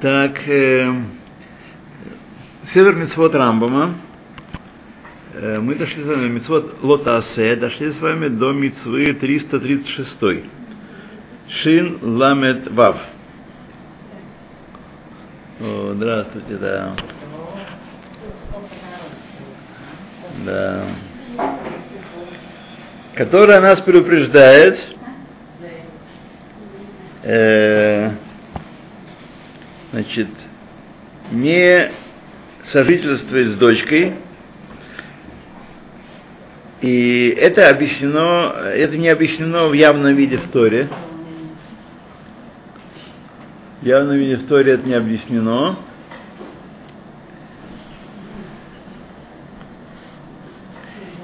Так, э, Север Мицвод Рамбама. Э, мы дошли с вами Мицвод Лотасе, дошли с вами до Мицвы 336. Шин Ламет Вав. О, здравствуйте, да. Да. Которая нас предупреждает, э, значит, не сожительствовать с дочкой. И это объяснено, это не объяснено в явном виде в Торе. В явном виде в Торе это не объяснено.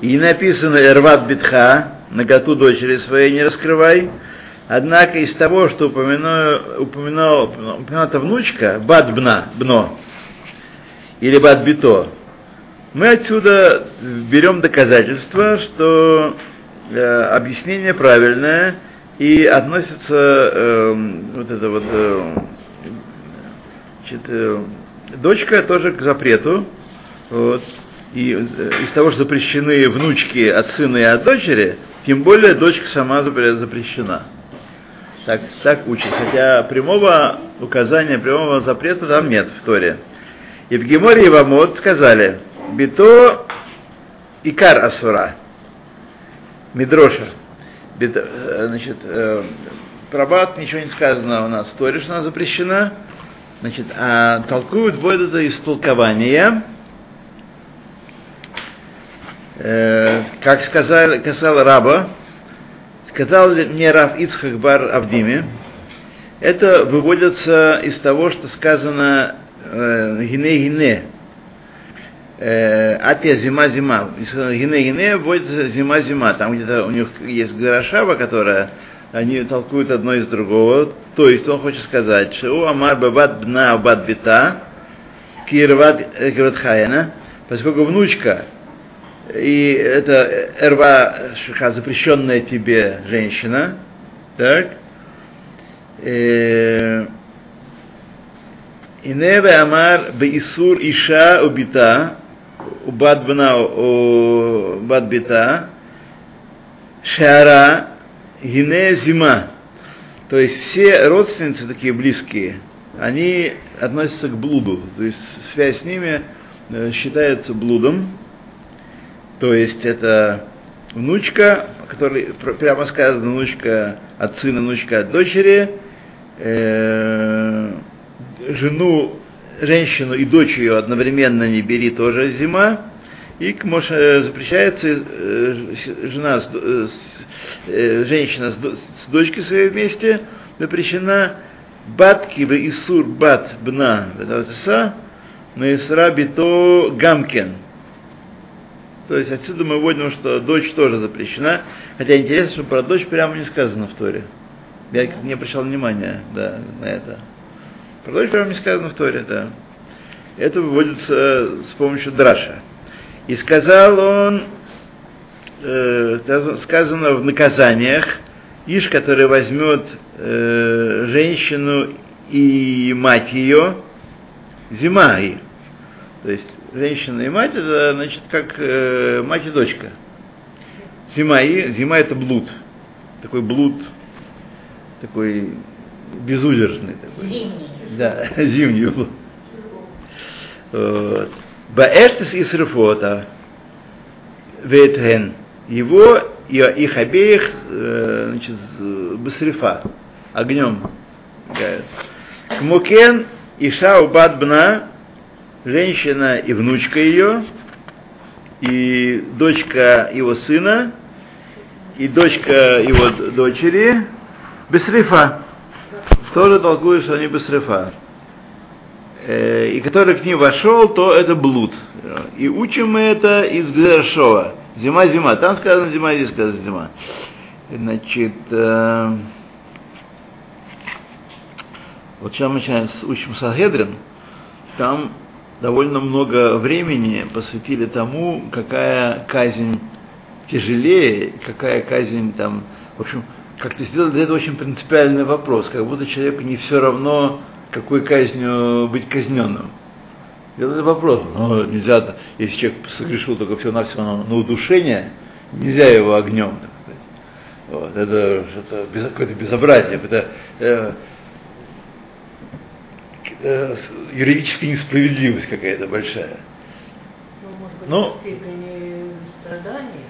И написано «Эрват битха», наготу дочери своей не раскрывай. Однако из того, что упомянул, упоминал, упомянута внучка, бат бна, бно, или бат бито, мы отсюда берем доказательство, что э, объяснение правильное и относится э, вот это вот э, значит, э, дочка тоже к запрету. Вот. И э, из того, что запрещены внучки от сына и от дочери, тем более дочка сама запрещена. Так, так учат. Хотя прямого указания, прямого запрета там нет в Торе. И в Геморе и в Амот сказали, бито икар асура, мидроша. Бито, значит, э, про ничего не сказано у нас в Торе, что она запрещена. Значит, а толкуют будет это из толкования, э, как сказал, сказал Раба, сказал мне Рав Ицхак Бар Авдиме, это выводится из того, что сказано гине-гине, атия зима-зима. Гине-гине вводится зима-зима. Там где-то у них есть Гарашава, которая они толкуют одно из другого. То есть он хочет сказать, что у Амар Бабат Бна Бат Бита, Кирват Градхаяна, поскольку внучка и это эрва запрещенная тебе женщина, так, Иневе Амар Беисур Иша Убита, Убад Бна Шара Гине Зима. То есть все родственницы такие близкие, они относятся к блуду. То есть связь с ними считается блудом. То есть это внучка, который прямо сказано внучка от сына, внучка от дочери, э, жену, женщину и дочь ее одновременно не бери, тоже зима. И может, запрещается э, жена, с, э, женщина с, с дочкой своей вместе, запрещена бат киба исур бат бна на исра бито гамкен. То есть отсюда мы вводим, что дочь тоже запрещена. Хотя интересно, что про дочь прямо не сказано в Торе. Я не обращал внимания да, на это. Про дочь прямо не сказано в Торе, да. Это выводится с помощью драша. И сказал он, э, сказано в наказаниях, Иш, который возьмет э, женщину и мать ее, зима их. То есть женщина и мать, это значит как э, мать и дочка. Зима, и, зима это блуд. Такой блуд, такой безудержный. Такой. Зимний. Да, зимний блуд. Вот. Баэштес из рефота ветген. Его и их обеих э, значит, басрифа, огнем. Кмукен Иша Убад Бна женщина и внучка ее, и дочка его сына, и дочка его дочери, Бесрифа. Тоже толкует, что они Бесрифа. Э, и который к ним вошел, то это блуд. И учим мы это из Гдершова. Зима-зима. Там сказано зима, здесь сказано зима. Значит, э, вот сейчас мы сейчас учим Сахедрин, там довольно много времени посвятили тому, какая казнь тяжелее, какая казнь там, в общем, как-то сделали этого очень принципиальный вопрос, как будто человеку не все равно, какой казнью быть казненным. Это вопрос. Ну, нельзя, если человек согрешил только все на все на, на удушение, нельзя его огнем. Вот, это, это какое-то безобразие, это э, юридическая несправедливость какая-то большая. Ну, может быть, Ну, в степени страдания.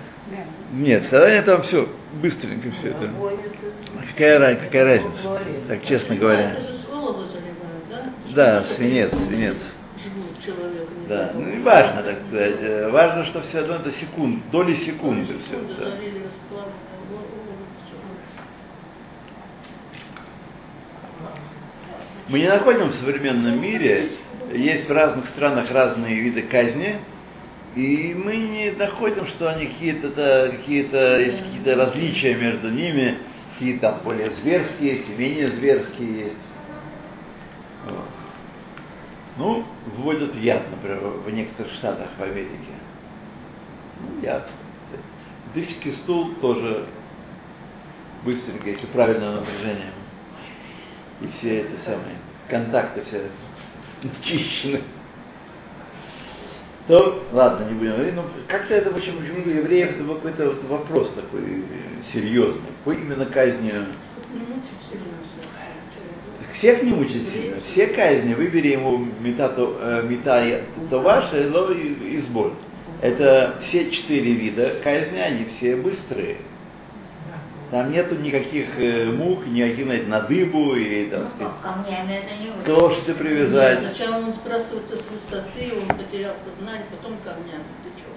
Нет, страдания там все, быстренько все это. Огонь это- Какая, какая разница, Говорит. так честно говоря. Заливают, да? Свинец, свинец. Да, ну не важно, так сказать. Э, Важно, что все равно это секунд, доли секунды все. Да. Мы не находим в современном мире, есть в разных странах разные виды казни, и мы не находим, что они какие-то, какие-то, есть какие-то различия между ними, какие там более зверские есть менее зверские есть. Ну, вводят яд, например, в некоторых штатах в Америке. Ну, яд. Электрический стул тоже быстренько, если правильное напряжение. И все это самые контакты все чищены. То, ладно, не будем говорить, но как-то это почему, почему у евреев это был какой-то вопрос такой э, серьезный. По именно. Так Всех не мучить сильно. Все казни, выбери ему метату, э, мета то ваше, но и изболь. Это все четыре вида казни, они все быстрые. Там нету никаких э, мух, никаких знаете, на дыбу и там, сказать, Камнями это не к лошади привязать. Сначала он сбрасывается с высоты, он потерял сознание, потом камнями. Ты что?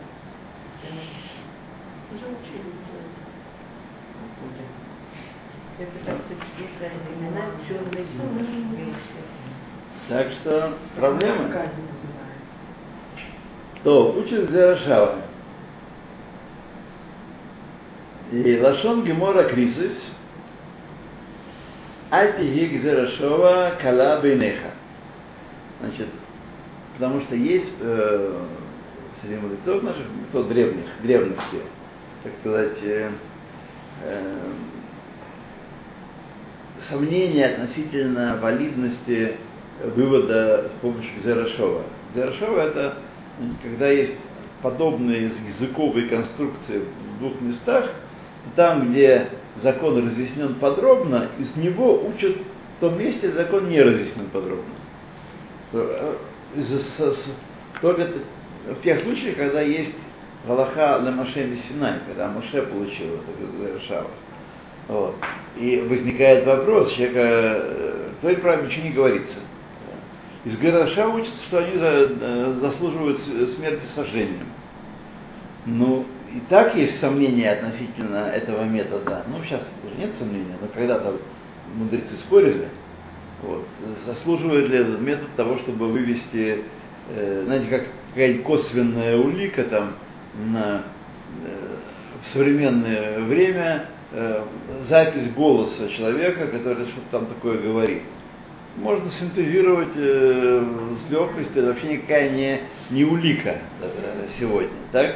Уже учили. День. Так что проблемы. Казнь называется. То учит И Лашон Гемора Крисис, Альтиги Гзерашова Кала Бейнеха. Значит, потому что есть э, среди мудрецов наших, мудрецов древних, древности, так сказать, э, э, сомнения относительно валидности вывода с помощью Зерашова. Зерашова это когда есть подобные языковые конструкции в двух местах, там, где закон разъяснен подробно, из него учат в том месте, закон не разъяснен подробно. Э, с- Только в тех случаях, когда есть Галаха на Маше Синай, когда Маше получил это Шава. Вот. И возникает вопрос, человека, э, в твоей праве ничего не говорится. Из Гараша учится, что они за- э, заслуживают смерти сожжением. Ну, и так есть сомнения относительно этого метода. Ну, сейчас уже нет сомнения, но когда-то мудрецы спорили, вот, заслуживает ли этот метод того, чтобы вывести, э, знаете, как какая-нибудь косвенная улика там на, э, в современное время э, запись голоса человека, который что-то там такое говорит. Можно синтезировать э, с легкостью, это вообще никакая не, не улика э, сегодня. Так?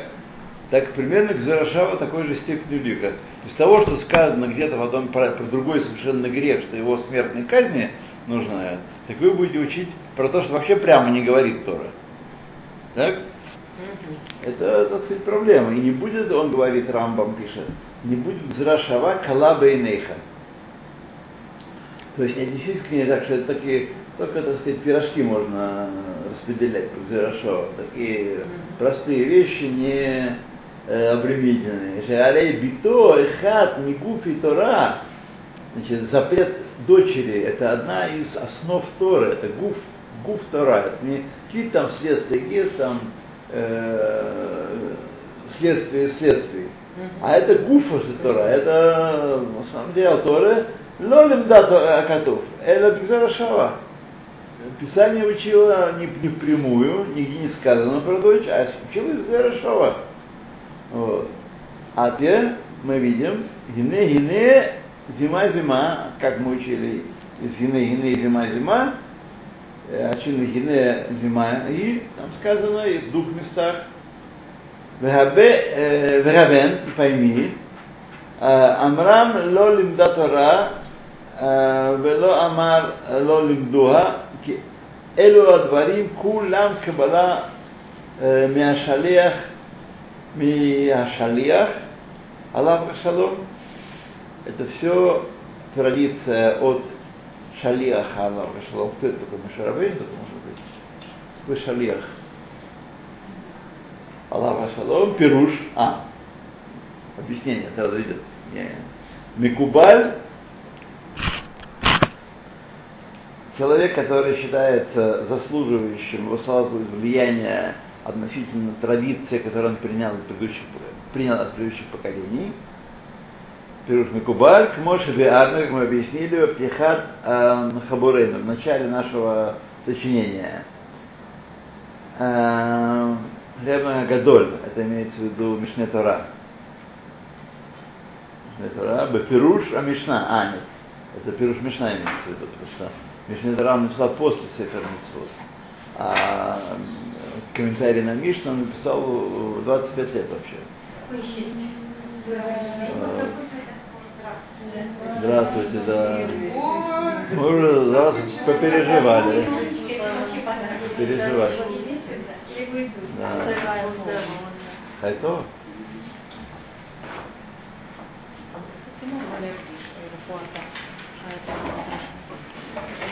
Так примерно Гзарашава такой же степени улика. Из того, что сказано где-то потом про, про другой совершенно грех, что его смертной казни нужно, так вы будете учить про то, что вообще прямо не говорит Тора. Так? Это, так сказать, проблема. И не будет, он говорит, Рамбам пишет, не будет Гзарашава калаба и нейха. То есть не действительно так, что это такие, только, так сказать, пирожки можно распределять по Гзарашова. Такие простые вещи, не э, обременительные. Шеалей бито, эхат, мигуфи тора. Значит, запрет дочери – это одна из основ Торы, это гуф, гуф Тора. Это не какие-то там следствия есть, там э, следствие следствий. А это гуфа Тора, это на самом деле Тора, лолим да акатув, это Бигзарашава. Писание учило не, не впрямую, нигде не сказано про дочь, а учило из Зарашова. Вот. А теперь мы видим, гине, гине, зима, зима, как мы учили из гине, гине, зима, зима, Ачины гине, зима, и там сказано и в двух местах, Верабен, пойми, Амрам ло лимда Тора, ולא אמר לא לימדוה, כי אלו הדברים כולם קבלה אה, מהשליח, Миашалиах, Аллах Шалом. Это все традиция от Шалиаха Аллах Шалом. Кто это такой Мишарабейн, тут может быть? Вы шалиах. Аллах Шалом, Пируш, а, объяснение сразу идет. Микубаль, человек, который считается заслуживающим, высылает влияния относительно традиции, которую он принял предыдущих, принял от предыдущих поколений, Пируш Микубаль, к Моше Биарну, как мы объяснили, Птихат Хабурейну, в начале нашего сочинения. Хлебная Гадоль, это имеется в виду Мишне Тора. Мишне Тора, Бепируш, а Мишна, а нет, это Пируш Мишна имеется в виду, потому что Мишне Тора написал после Сефер Митцвот. А комментарий на Мишну он написал 25 лет вообще. Здравствуйте, да. Мы уже раз попереживали. Переживали. Да. Хайто?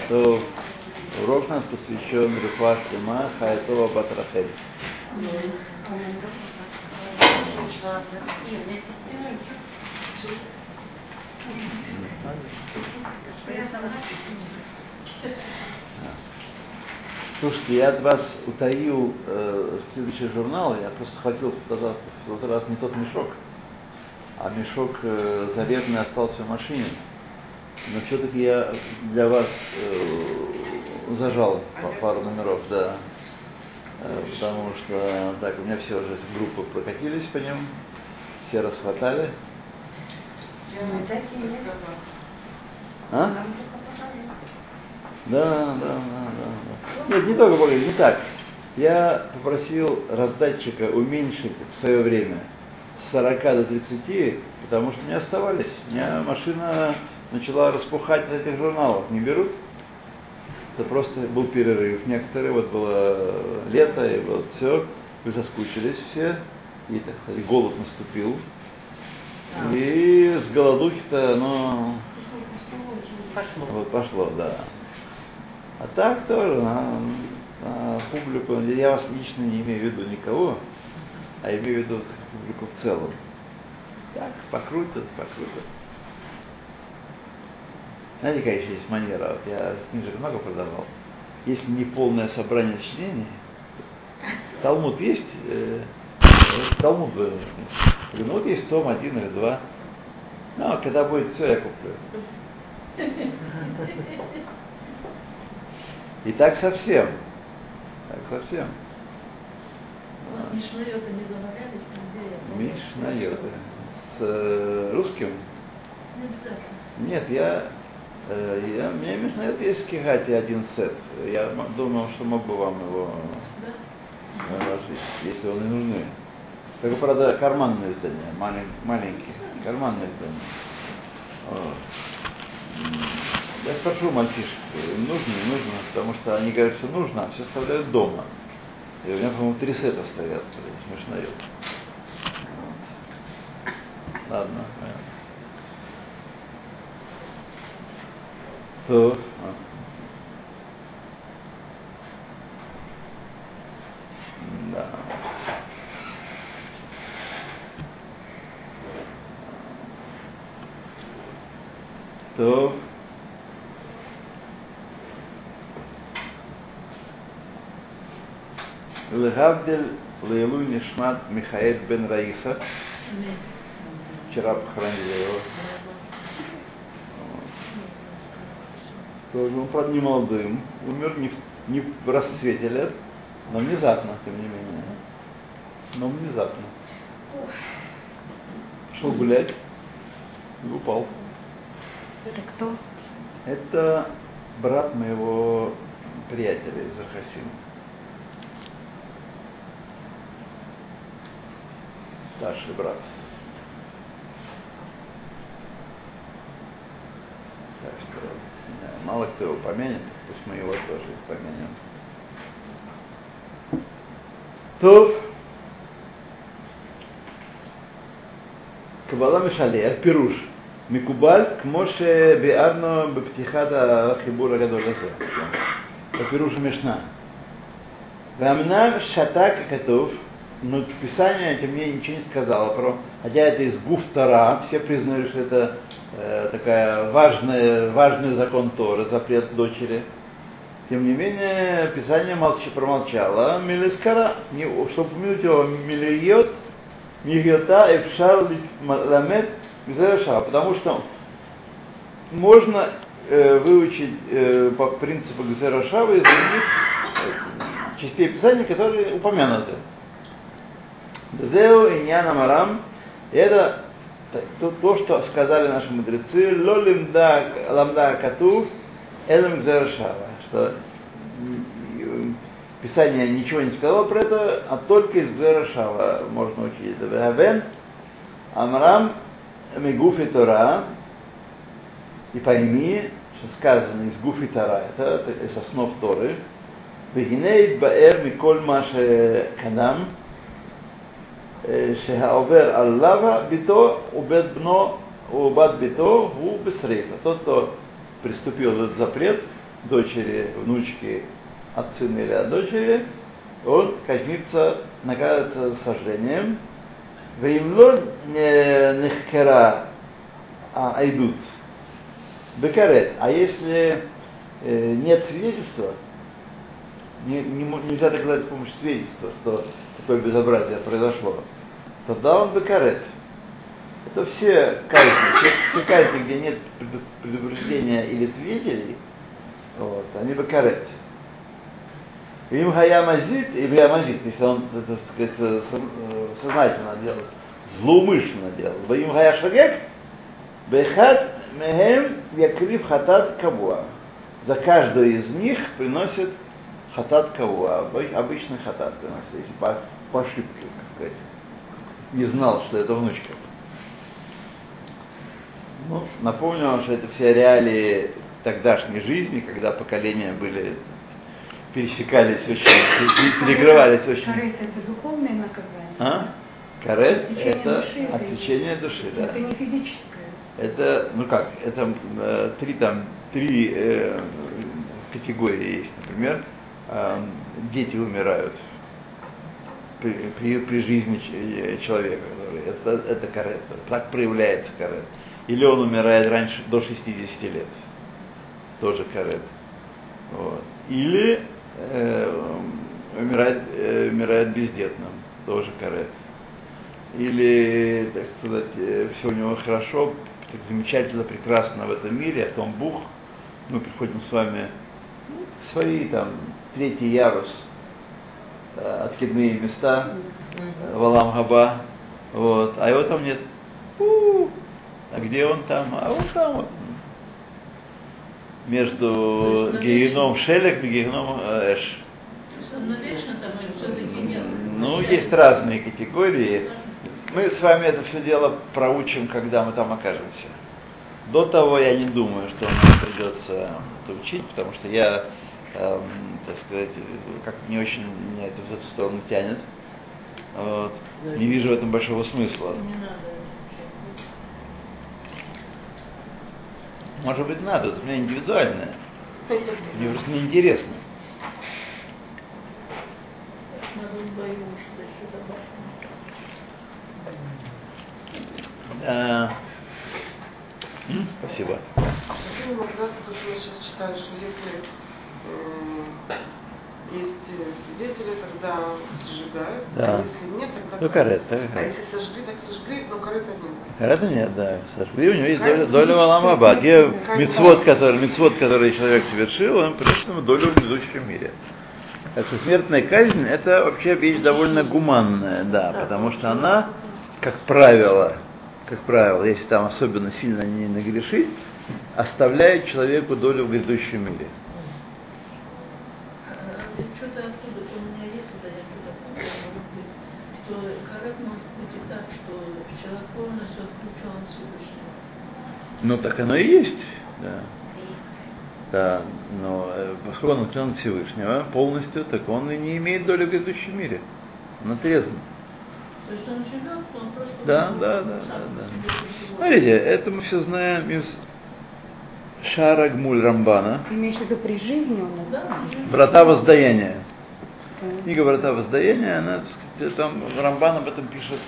То урок нас посвящен Рухва Слима Хайтова Батрахель. Слушайте, я от вас утаил э, следующий журнал, я просто в тот, в тот раз не тот мешок, а мешок э, заветный остался в машине. Но все-таки я для вас э, зажал пару номеров, да. Э, потому что так, у меня все уже группы прокатились по ним, все расхватали. А? Да, да, да, да, да. Нет, не только не так. Я попросил раздатчика уменьшить в свое время 40 до 30, потому что не оставались. У меня машина начала распухать от этих журналов. Не берут? Это просто был перерыв. Некоторые, вот было лето, и вот все, вы соскучились все, и, так сказать, голод наступил. И с голодухи-то оно Пошло. вот пошло, да. А так тоже на, на публику, я вас лично не имею в виду никого, а имею в виду публику в целом. Так, покрутят, покрутят. Знаете, какая еще есть манера? Вот я книжек много продавал. Если не полное собрание сочинений, Талмуд есть, э, Талмуд, э, ну вот есть том один или два. Ну, а когда будет все, я куплю. И так совсем. Так совсем. Я? Мишнайота. С э, русским? Не. Нет, я, э, я, у меня Мишнайот есть в Кигате один сет. Я думал, что мог бы вам его Да? наложить, если он и нужны. Только, правда, карманное издание, малень, маленький, карманное издание. Вот. Я спрошу мальчишек, им нужно, не нужно, потому что они говорят, что нужно, а все оставляют дома. И у меня, по-моему, три сета стоят, смешно. Ладно, понятно. То. а. Да. То. Легавдель Лейлу Нишмат Михаэль бен Раиса. Вчера похоронили его. Тоже он, не молодым. Умер не в, не в расцвете лет, но внезапно, тем не менее. Но внезапно. Шел гулять и упал. Это кто? Это брат моего приятеля из Архасима. Старший брат. Так что мало кто его помянет, пусть мы его тоже помянем. То Кабала Мишалех, Пируш, Микубаль, Кмоше Биарно Бептихата Хибура Гадолазе. Это Пируш Мишна. Вамнам Шатак Катув, но Писание это мне ничего не сказало про, хотя это из Гуфтара, все признали, что это э, такая важная, важный закон Тора, запрет дочери. Тем не менее, Писание молча, промолчало. Милискара, не, чтобы упомянуть его, миллиот, миллиота, эфшар, ламет, Гзераша, потому что можно э, выучить э, по принципу Гзерашава из других э, частей Писания, которые упомянуты. Зеу и Марам, это то, то, что сказали наши мудрецы, ло лимда ламда катув, элем Гзерашава, что Писание ничего не сказало про это, а только из Гзерашава можно учить. Вен Амрам Мегуфи Тора, и пойми, что сказано из Гуфи Тора, это, это из основ Торы, Вегиней Баэр Миколь Маше Кадам, שהעובר על לבה ביתו ובית бно убат бито у бесрейфа. Тот, кто приступил этот запрет дочери, внучки от сына или от дочери, он казнится, наказывается сожжением. Ваимло нехкера айдут. Бекарет. А если э, нет свидетельства, не, не, нельзя доказать с помощью свидетельства, что такое безобразие произошло, тогда он бекарет. Это все казни, все, все казни, где нет предупреждения или свидетелей, вот, они бекарет. Им хаямазит, и хаямазит, если он, так сказать, сознательно делал, злоумышленно делал. Им хаяшагек, бехат мехем якрив хатат кабуа. За каждую из них приносит хатат кавуа, обычный хатат приносит, если по, ошибке, как сказать. Не знал, что это внучка. Ну, напомню вам, что это все реалии тогдашней жизни, когда поколения были пересекались очень, перекрывались очень. Карет это духовное наказание? А? Карет Отсечение это души, отсечение души, да. Это не физическое. Это, ну как, это э, три там, три э, категории есть, например, э, дети умирают при, при, при жизни ч- человека, это, это карет, так проявляется карет. Или он умирает раньше, до 60 лет, тоже карет. Вот. Или э, умирает, э, умирает бездетным, тоже карет. Или, так сказать, э, все у него хорошо, так замечательно, прекрасно в этом мире, а потом бух, мы приходим с вами ну, свои там третий ярус, э, откидные места, э, Валам Хаба, вот, а его там нет. У-у-у. А где он там? А он там вот. Между Геином Шелек и Геином э, Эш. Ну, есть разные категории. Мы с вами это все дело проучим, когда мы там окажемся. До того я не думаю, что нам придется это учить, потому что я, эм, так сказать, как не очень меня это в эту сторону тянет. Вот. Не вижу в этом большого смысла. Не надо. Может быть, надо, это у меня индивидуальное. Мне просто неинтересно. М, Спасибо. Почему мы сейчас читали, что если есть э, свидетели, тогда сжигают, Да. а если нет, тогда Ну, карет, да, А если сожгли, так сожгли, но карета нет. Это нет, да. Сожгли, у него есть доля, доля Валамаба. Те мицвод, который, мицвод, который человек совершил, он приносит ему долю в грядущем мире. Так что смертная казнь это вообще вещь довольно гуманная, да, потому что она, как правило, как правило, если там особенно сильно не нагрешить, оставляет человеку долю в грядущем мире. Что-то откуда у меня есть, это я быть, что карет может быть и так, что человек полностью отключен от Всевышнего. Ну так оно и есть. Да. Да, но э, поскольку он уклонен от Всевышнего полностью, так он и не имеет доли в грядущем мире. Он отрезан. То есть он живет, он просто... Да, да, да, да, да. Смотрите, это мы все знаем из Шара Гмуль Рамбана, Имеешь в виду при жизни он? Да. Врата воздаяния. Да. Книга Врата воздаяния, она, сказать, там Рамбан об этом пишет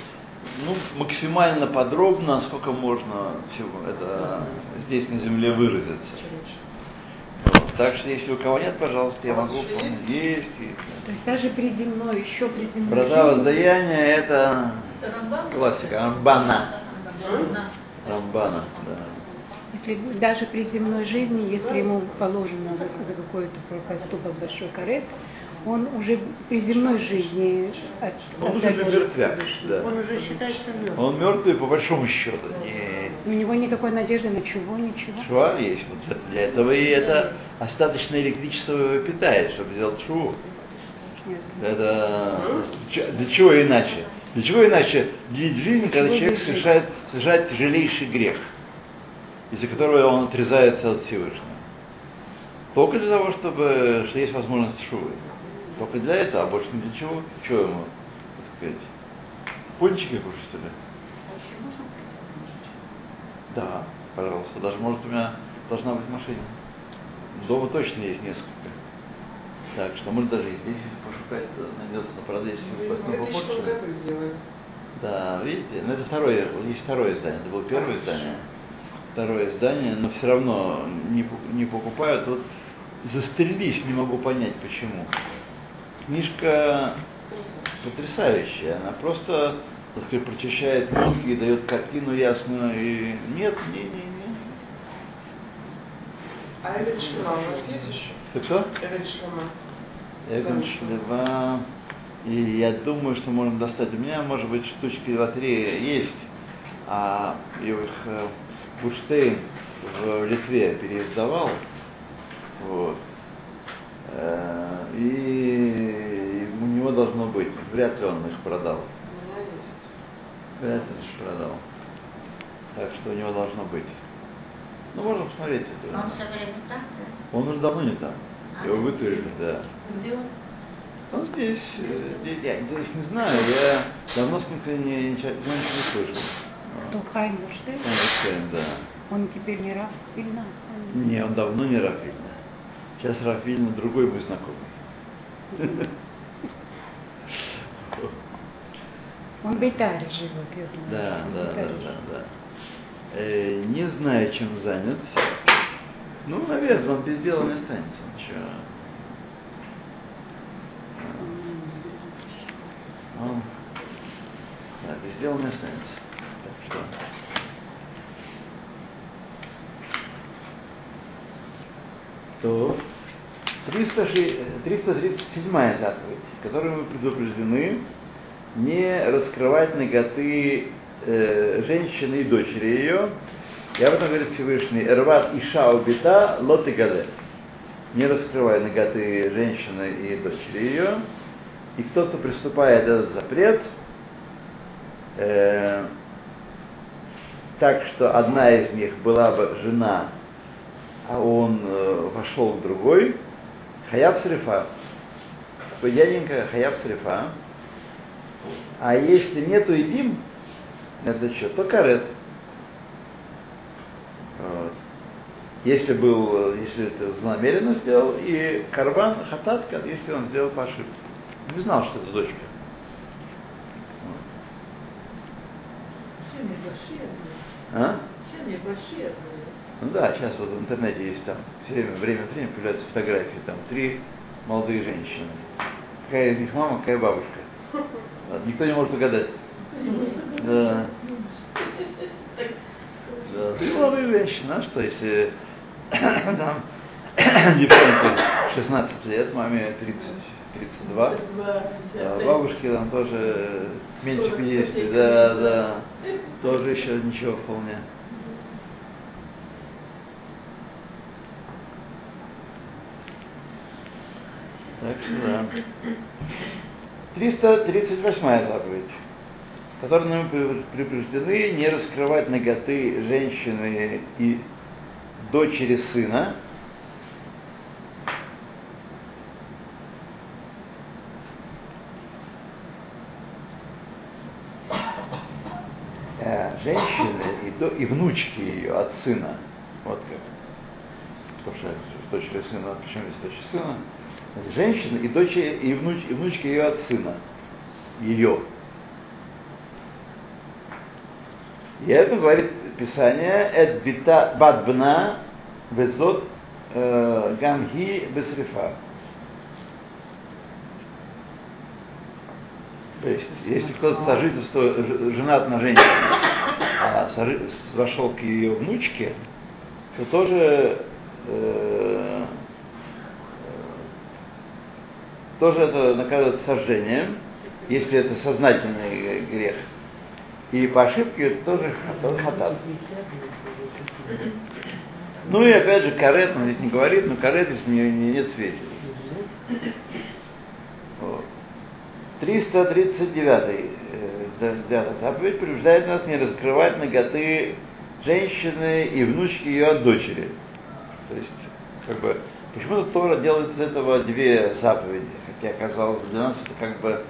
ну, максимально подробно, насколько можно всего это здесь на земле выразиться. Вот. Так что если у кого нет, пожалуйста, я могу. еще есть? Есть. То есть даже при земной, еще при земной. Врата воздаяния это Это классика, Рамбана. Рамбана. Рамбана, да. Если даже при земной жизни, если ему положено за какой-то поступок большой карет, он уже при земной жизни от, Он уже мертвяк, да. Он уже считается мертвым. Он мертвый по большому счету. Не, У него никакой надежды на чего, ничего. Шва есть. Вот для этого и это остаточное электричество его питает, чтобы сделать шву. Это для чего иначе? Для чего иначе длить жизнь, когда человек совершает, совершает тяжелейший грех, из-за которого он отрезается от Всевышнего? Только для того, чтобы что есть возможность шувы. Только для этого, а больше ни для чего. Чего ему, так сказать, пончики кушать, что ли? Да, пожалуйста. Даже, может, у меня должна быть машина. Дома точно есть несколько. Так что, может, даже и здесь если пошукать, найдется. Но, правда, если вы Мы сделаем. Да, видите, ну это второе, есть второе издание, это было первое издание, второе издание, но все равно не, не покупают. Вот застрелись, не могу понять почему. Книжка потрясающая, она просто так сказать, прочищает мозги и дает картину ясную. И нет, не, не, не. А Эвель Шлема у вас есть еще? Ты кто? Эвель Шлема. Эгон Шлева. И я думаю, что можно достать. У меня, может быть, штучки два-три есть. А их Буштейн в Литве переиздавал. Вот. Э, И у него должно быть. Вряд ли он их продал. Вряд ли их продал. Так что у него должно быть. Ну, можно посмотреть. это. Он все время да? Он уже давно не там. Его вытурили, да. Где он? Он здесь, э, здесь, я, здесь не знаю, я давно с ним не, ничего, ничего не слышал. Хайм Бурштейн? Эйнштейн, да. Он теперь не Раф Вильна. Не, он давно не Рафильна. Сейчас Рафильна другой мой знакомый. Он в Бейтаре живет, я знаю. Да, да, да, да, да. Э, не знаю, чем занят. Ну, наверное, он без дела не останется. Ничего. Он, да, без дела не останется. То 306 337 заповедь, которой мы предупреждены не раскрывать ноготы э, женщины и дочери ее. И об этом говорит Всевышний. Эрват Иша убита лоты гаде. Не раскрывай ноготы женщины и дочери ее. И кто, кто приступает этот запрет, э, так что одна из них была бы жена, а он э, вошел к другой, хаяб срифа. Дяденька хаяб срифа. А если нету идим, это что, то карет. Вот. Если был, если это злонамеренно сделал, и карбан хататка, если он сделал по ошибке. Не знал, что это дочка. Вот. А? Были. Ну да, сейчас вот в интернете есть там, все время, время от времени появляются фотографии, там три молодые женщины. Какая из них мама, какая бабушка. Никто не может угадать. Да. Да, ты молодые женщины, а что, если там девчонке 16 лет, маме 30, 32, а бабушке там тоже меньше 50, да, да, тоже еще ничего вполне. Так что да. 338 заповедь, которой нам предупреждены не раскрывать ноготы женщины и дочери сына, женщины и, внучки ее от сына. Вот как. Потому что дочери сына, почему есть дочери сына? Женщины и дочери, и, внуч, и внучки ее от сына. Ее. И это говорит Писание, эд бита бадбна везот э, гамги бесрифа. То есть, если кто-то сожительство, женат на женщине, а вошел к ее внучке, то тоже э, тоже это наказывается сожжением, если это сознательный грех. И по ошибке это тоже хатат. Ну и опять же, карет, он здесь не говорит, но карет, если не, не, нет свидетелей. Вот. 339 э, заповедь принуждает нас не раскрывать ноготы женщины и внучки ее от дочери. То есть, как бы, почему-то Тора делает из этого две заповеди, хотя оказалось для нас это как бы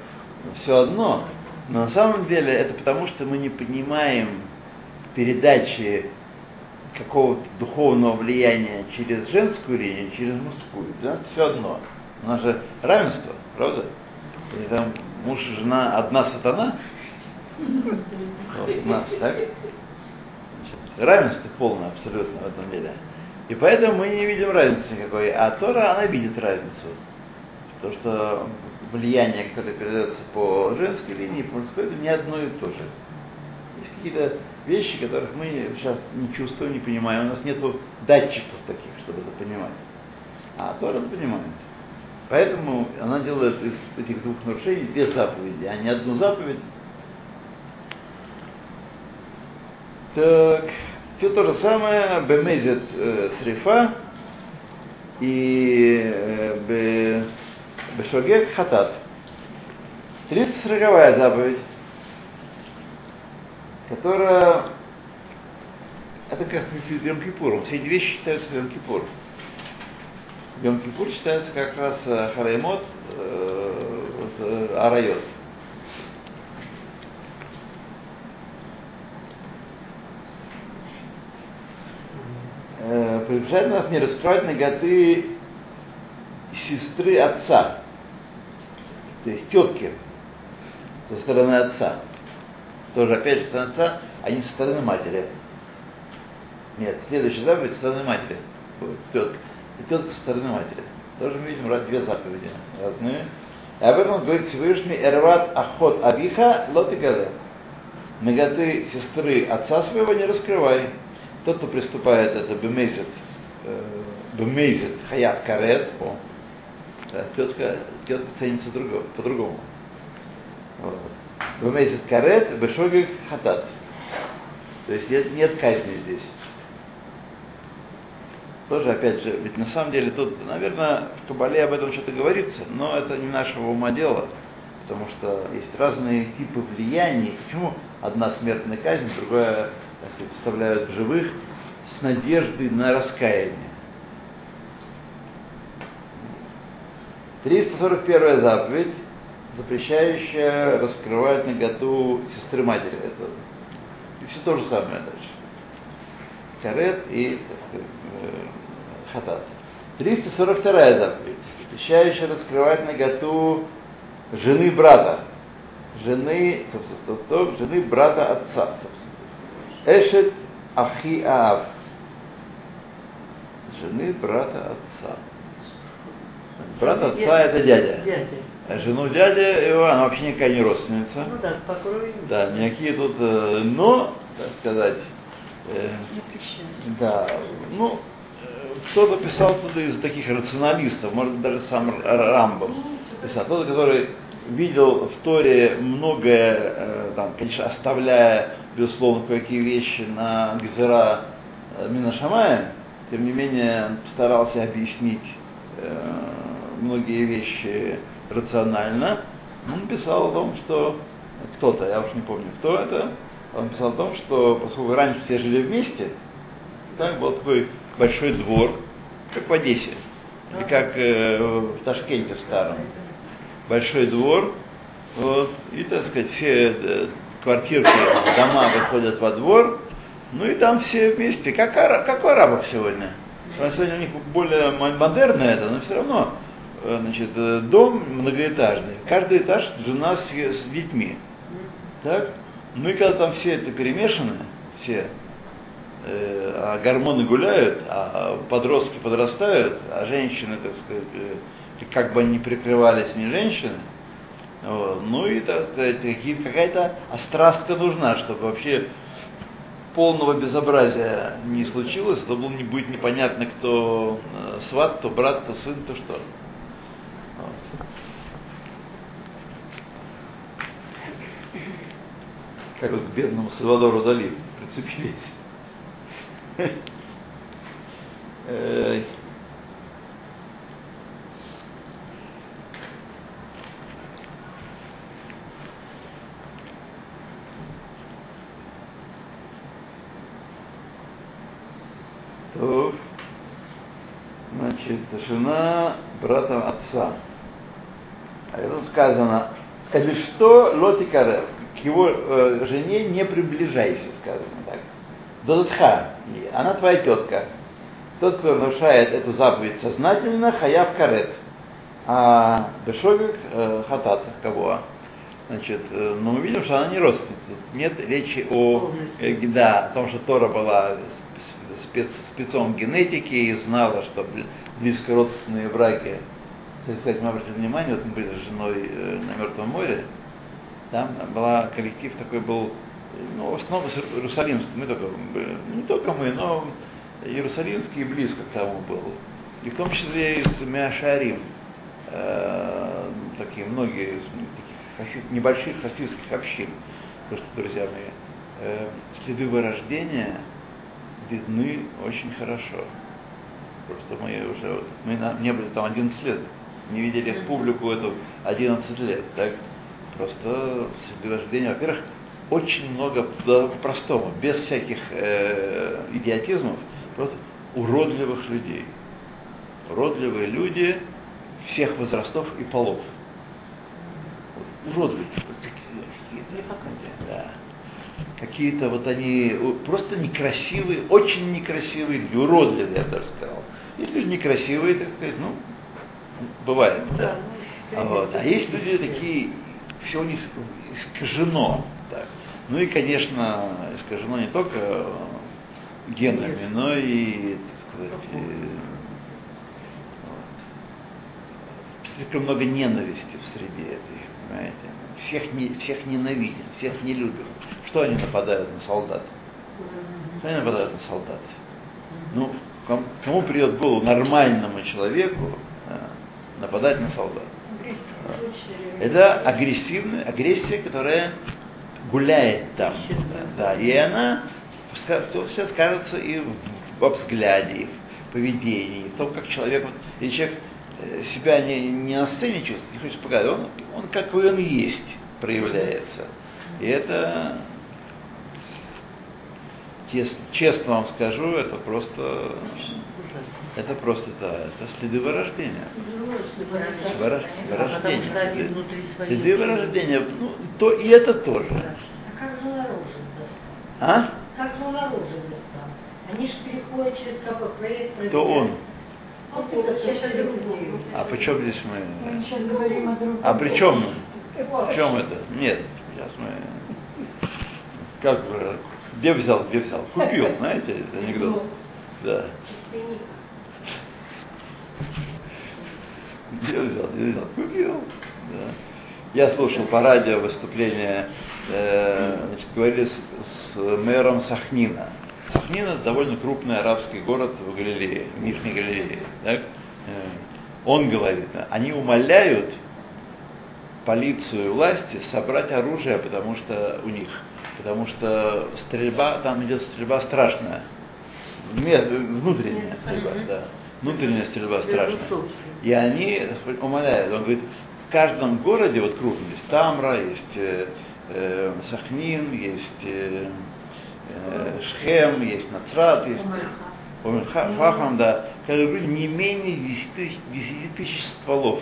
все одно, но на самом деле это потому, что мы не понимаем передачи какого-то духовного влияния через женскую линию, через мужскую. Для нас все одно. У нас же равенство, правда? И там муж и жена одна сатана. У нас, так? Равенство полное абсолютно в этом деле. И поэтому мы не видим разницы никакой. А Тора, она видит разницу. То, что влияние, которое передается по женской линии, по мужской, это не одно и то же. Есть какие-то вещи, которых мы сейчас не чувствуем, не понимаем. У нас нет датчиков таких, чтобы это понимать. А Тора это понимает. Поэтому она делает из этих двух нарушений две заповеди, а не одну заповедь. Так, все то же самое, бемезет э, срифа и э, бешогек хатат. 340 заповедь, которая это как с Йом Кипуром. Все эти вещи считаются Йом Кипуром. Йом Кипур считается как раз э, Хараймот э, э, Арайот. Э, приглашает нас не раскрывать ноготы сестры отца, то есть тетки со стороны отца. Тоже опять со стороны отца, а не со стороны матери. Нет, следующая заповедь со стороны матери. Тетка идет со стороны матери. Тоже мы видим две заповеди разные. И об этом говорит Всевышний Эрват Ахот Абиха Лотигале. Наготы сестры отца своего не раскрывай. Тот, кто приступает, это бемезет, э, бемезет, хаят карет, о, тетка, тетка ценится другого, по-другому. Вот. Бемезет карет, бешогик хатат. То есть нет, нет казни здесь тоже, опять же, ведь на самом деле тут, наверное, в Кабале об этом что-то говорится, но это не нашего ума дело, потому что есть разные типы влияний. Почему одна смертная казнь, другая, так сказать, вставляют в живых с надеждой на раскаяние? 341 заповедь, запрещающая раскрывать наготу сестры матери. Это и все то же самое дальше. Карет и сказать, э, хатат. 342 заповедь, запрещающая раскрывать наготу жены брата, жены, стоп, стоп, жены брата отца, Эшет Ахи Аав, жены брата отца. Брат отца это дядя. Дядя. А жену дядя его, она вообще никакая не родственница. Ну да, покрой. Да, никакие тут, э, но, так сказать, э, да, ну, кто-то писал туда из таких рационалистов, может быть, даже сам Рамбов писал, тот, который видел в Торе многое, э, там, конечно, оставляя, безусловно, кое-какие вещи на Гзера э, Минашамая, тем не менее старался объяснить э, многие вещи рационально. Он писал о том, что кто-то, я уж не помню, кто это, он писал о том, что поскольку раньше все жили вместе, так был такой большой двор, как в Одессе, или как в Ташкенте в старом. Большой двор, вот, и, так сказать, все э, квартирки, дома выходят во двор, ну и там все вместе, как, ара- как у арабов сегодня. Сегодня у них более мо- модерно это, но все равно э, значит, э, дом многоэтажный, каждый этаж жена с, с детьми. Так? Ну и когда там все это перемешаны, все, э, а гормоны гуляют, а подростки подрастают, а женщины, так сказать, как бы ни прикрывались, не женщины, вот, ну и, так сказать, какая-то острастка нужна, чтобы вообще полного безобразия не случилось, то было не будет непонятно, кто э, сват, кто брат, кто сын, то что. Вот. Как вот к бедному Салвадору Дали прицепились. Эй. То, значит, жена брата отца. А это сказано, скажи, что лотикарев, к его э, жене не приближайся, сказано так. Додатха, она твоя тетка. Тот, кто нарушает эту заповедь сознательно, хаяв карет. А бешогик э, хатат, кого? Значит, э, но мы видим, что она не родственница. Нет речи о, э, да, о том, что Тора была спец, спецом генетики и знала, что бли- близкородственные браки. Кстати, мы обратили внимание, вот мы были с женой э, на Мертвом море, там была коллектив такой был, ну, в основном Иерусалимский, мы только, не только мы, но Иерусалимский близко к тому был. И в том числе из Миашарим, э, такие многие из небольших хасидских общин, потому что, друзья мои, э, следы вырождения видны очень хорошо. Просто мы уже, мы на- не были там 11 лет, не видели публику эту 11 лет, так? Просто следы рождения, во-первых, очень много, по-простому, без всяких э, идиотизмов, просто уродливых людей. Уродливые люди всех возрастов и полов. Вот Уродливые. вот такие, какие-то, да. Какие-то вот они у- просто некрасивые, очень некрасивые, люди, уродливые, я даже сказал. Есть люди некрасивые, так сказать, ну, бывает, да. А, вот. а есть люди такие, все у них искажено. Так. Ну и, конечно, искажено не только э, генами, но и, так сказать, э, вот. слишком много ненависти в среде этой, понимаете. Всех, не, всех ненавидим, всех не любим. Что они нападают на солдат? Что они нападают на солдат? Ну, ком- кому придет в голову нормальному человеку да, нападать на солдат? Это агрессивная агрессия, которая гуляет там. Да, и она то все скажется и во взгляде, и в поведении, и в том, как человек, вот, если человек себя не, не на сцене чувствует, не хочет показать, он, он какой он есть проявляется. И это, честно, честно вам скажу, это просто, это просто, да, это следы вырождения. Вырождение. Следы вырождения, ну, то и это тоже. А как же наружность А? Как же там? Они же переходят через КПП. То он. Вот это совсем другое. А при чем здесь Мы мы? А при чем? В чем это? Нет, сейчас мы... Как бы, где взял, где взял? Купил, знаете, это анекдот. Да. Где взял, где взял? Купил. Да. Я слушал по радио выступление, э, значит, говорили с, с мэром Сахнина. Это довольно крупный арабский город в Галилее, в Нижней Галилее. Так? Э, Он говорит, они умоляют полицию и власти собрать оружие, потому что у них, потому что стрельба, там идет стрельба страшная, внутренняя стрельба, да, внутренняя стрельба страшная. И они умоляют, он говорит, в каждом городе, вот крупном, есть Тамра, есть э, э, Сахнин, есть э, Шхем, есть Нацрат, есть Омерха- Фахам, да, как я говорю, не менее 10 тысяч, 10 тысяч стволов.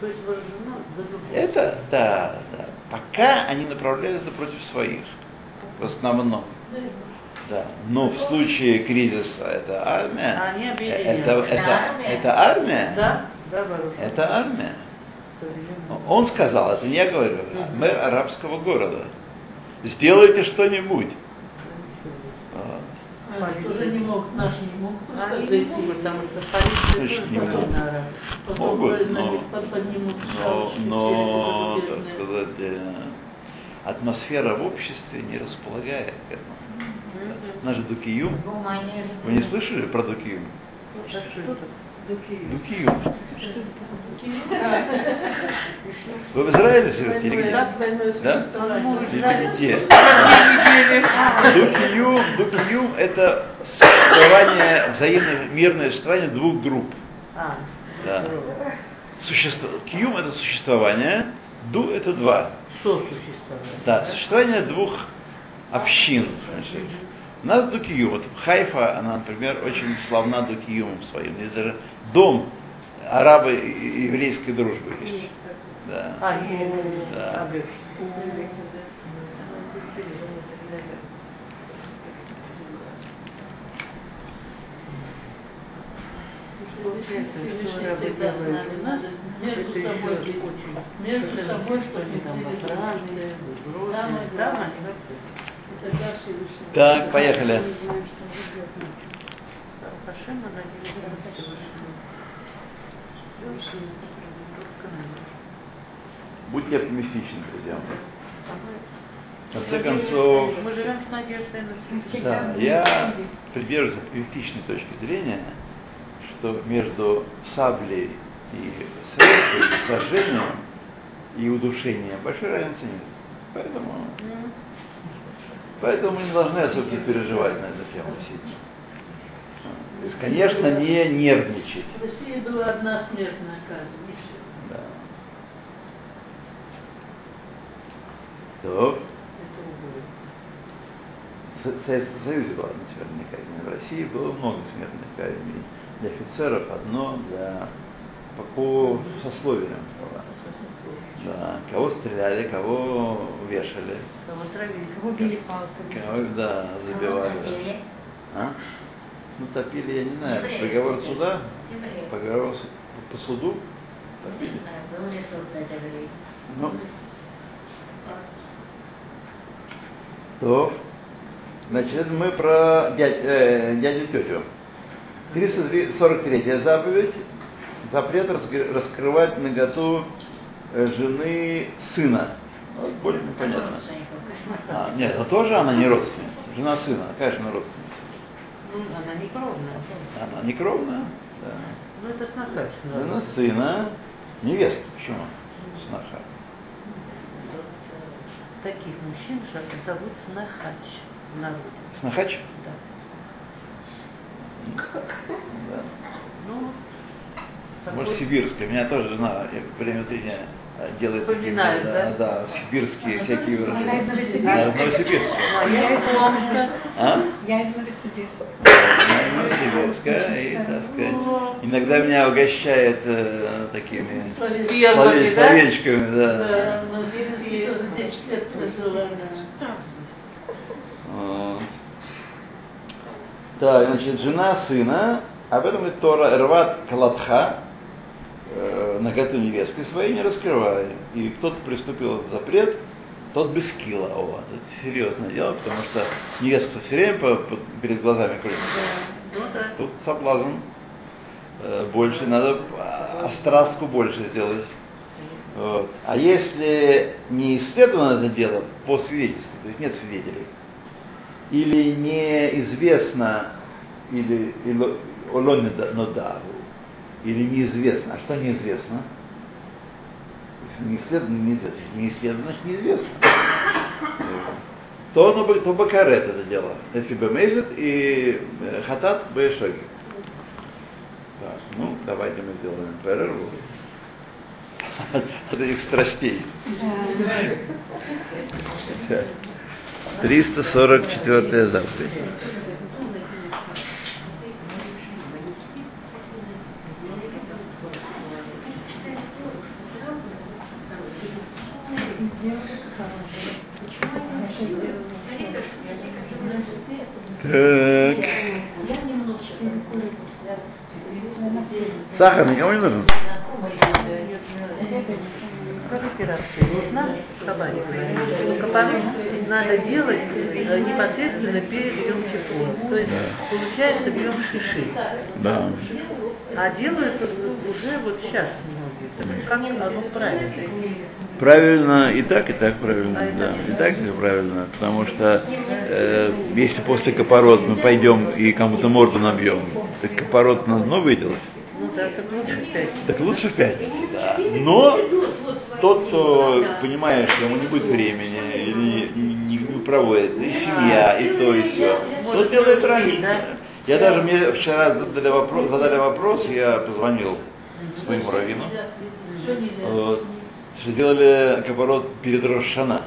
То есть вооружена за другое. Это, да, да. Пока они направляют это против своих. В основном. Да. Но в случае кризиса это армия. Они Это, объединяются. это, армия. это армия. Да, да, Баруш. Это армия. Он сказал, это не я говорю, а мэр арабского города. Сделайте что-нибудь. Вот. Они тоже не могут, наши не могут Они пускать не зайти. потому что полиция не. Потом Могут, но- Но, так сказать, э, атмосфера в обществе не располагает к этому. Наш Дукиюм, вы не слышали про Дукиюм? Дукиюм. Вы в Израиле живете или где? Да, существование. Или где? Дукиюм, Дукиюм это существование, взаимное мирное существование двух групп. А, Да. Существо, киюм это существование, ду это два. Сосуществование. Да, существование двух общин. значит. У нас дукиюм. Вот Хайфа, она, например, очень славна дукиюмом своим. Здесь даже дом арабо и еврейской дружбы есть. Да. А, Да. Между собой. Между собой, что они там Самое главное. Так, поехали. Будьте оптимистичны, друзья мои. В конце концов, Мы живем с надеждой на. Да, я придерживаюсь оптимистичной точки зрения, что между саблей и сожжением, и удушением большой разницы нет. Поэтому, поэтому мы не должны особо переживать на эту тему сильно. То есть, конечно, не нервничать. В России была одна смертная казнь, и все. Да. То, в Советском Союзе была одна смертная казнь. В России было много смертных казней. Для офицеров одно, для по, по сословиям было. Да, кого стреляли, кого вешали, Кого травили. Убили палками. кого, да, забивали. Топили. А? Ну, топили, я не знаю, Евреи приговор суда, Евреи. приговор по суду, Не топили. знаю, был ли суд над евреем. Ну, то, значит, это мы про дядь, э, дядю тетю. 343 заповедь. Запрет раскры- раскрывать наготу жены сына. Ну, более понятно. А, нет, но тоже она не родственница. Жена сына, какая же она родственница? Ну, она не кровная. Она не кровная. Да. Ну, это сноха. Жена сына, невеста. Почему? Сноха. Таких мужчин зовут нахач в народе. Снохач? Да. Да. Ну, Может, сибирская. Меня тоже жена я время от времени э, делает такие, да, да? да, сибирские всякие Она из выражения. Да, из Новосибирска. А я из Омска. А? Я из Новосибирска. Она из Новосибирска, и, так сказать, иногда меня угощает э, такими словечками, да. Да, но здесь 10 лет прожила. Вот. Так, значит, жена сына, об этом говорит Тора, рват калатха, э, наготу невестки своей не раскрывай. И кто-то приступил этот запрет, тот без кила. О, это серьезное дело, потому что невестка все время по- по- перед глазами крутится. Ну да. Тут соблазн э, больше, надо острастку больше сделать. Вот. А если не исследовано это дело по свидетельству, то есть нет свидетелей, или неизвестно, или, или нодару, или неизвестно, а что неизвестно? Если не исследовано, неизвестно. Не исследовано, значит неизвестно. То, оно, бы- то бакарет это дело. Если бемезет и э, хатат бешоги. Так, ну, давайте мы сделаем перерву от этих страстей. 344 заповедь. Так. Сахар никому не нужен? Надо делать э, непосредственно перед Йом. То есть получается Йом Шиши. Да. А делают уже вот сейчас многие. Как оно правильно? Правильно, и так, и так правильно, да, и так, и правильно, потому что э, если после копорот мы пойдем и кому-то морду набьем, так копорот надо новый делать. Ну да, так лучше в пять. Так лучше в пятницу, да. Но тот, кто понимает, что ему не будет времени, или не, не проводит, и семья, и то, и все, тот делает раньше. Я даже мне вчера задали вопрос, задали вопрос, я позвонил своему раввину, вот, что делали капорот перед Рошана.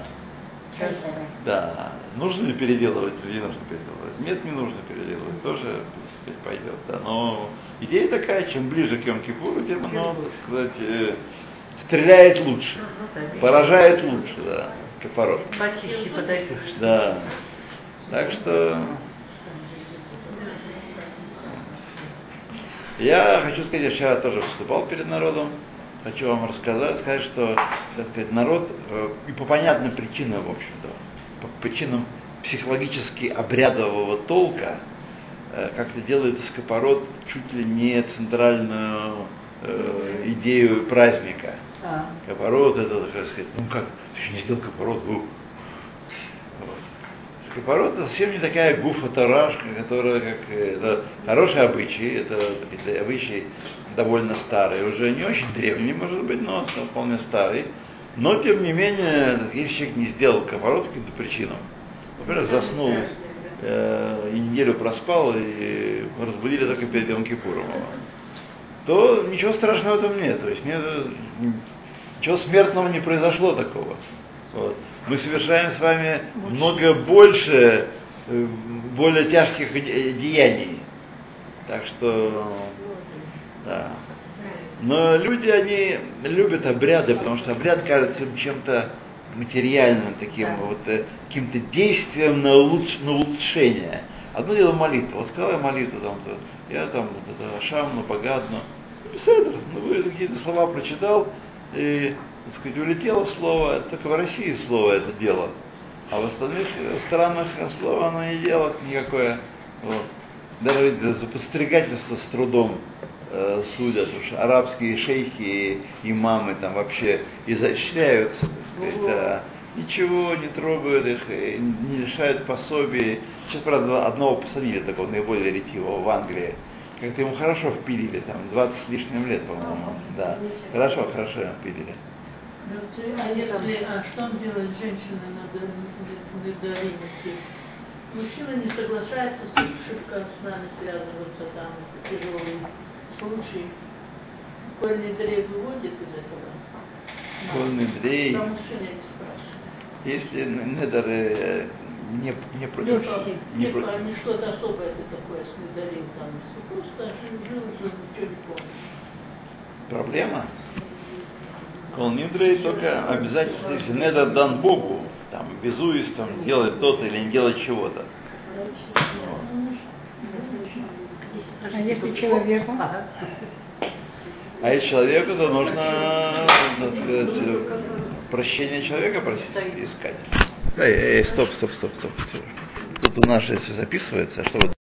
Да. Нужно ли переделывать или не нужно переделывать? Нет, не нужно переделывать. Тоже, так сказать, пойдет. Да. Но идея такая, чем ближе к Йом-Кипуру, тем оно, так сказать, э, стреляет лучше, поражает лучше, да, капорот. Почище. Да. Так что я хочу сказать, я вчера тоже выступал перед народом. Хочу вам рассказать, сказать, что так сказать, народ э, и по понятным причинам, в общем-то, по причинам психологически обрядового толка, э, как-то делает из копорот чуть ли не центральную э, идею праздника. А. Копорот это, так сказать, ну как, ты еще не сделал копорот, ух. Вот. Копорот это совсем не такая гуфа-тарашка, которая как э, это хороший обычай, это, это обычай довольно старый, уже не очень древний, может быть, но вполне старый. Но, тем не менее, если человек не сделал копорот по каким-то причинам, например, заснул э, и неделю проспал, и разбудили только перед Йом Кипуром то ничего страшного в этом нет. То есть нет, ничего смертного не произошло такого. Вот. Мы совершаем с вами много больше, э, более тяжких де- деяний. Так что, да. Но люди, они любят обряды, потому что обряд кажется им чем-то материальным, таким вот, э, каким-то действием на, улуч- на улучшение. Одно дело молитва. Вот сказал я молитву, там, я там вот это Ашам, ну, Погадну. Беседр, ну, вы какие-то слова прочитал, и, так сказать, улетело слово, только в России слово это дело. А в остальных странах слово оно не делает никакое. Вот. Даже за подстригательство с трудом э, судят, уж арабские шейхи и имамы там вообще изощряются, так сказать, а ничего не трогают их, не лишают пособий. Сейчас, правда, одного посадили такого наиболее ретивого в Англии. Как-то ему хорошо впилили, там, 20 с лишним лет, по-моему. Да. Хорошо, хорошо ему А если, а что он делает женщина на беременности? Мужчина не соглашается с шибко с нами связываться там, тяжелый случай. Кольный дрейф выводит из этого? Кольный дрейф. Про мужчин я не спрашиваю. Если недоры э, не, не против... Нет, не нет, против- не что-то особое ты такое с недорим там. Просто жил, жил, ничего не помню. Проблема? Колнидрей только обязательно, если недор дан Богу, там, безуясь, там, делать то-то или не делать чего-то. А если человеку? А если человеку, то нужно, так сказать, прощение человека просить, искать. Эй, эй, стоп, стоп, стоп, стоп. Тут у нас же все записывается, а что вы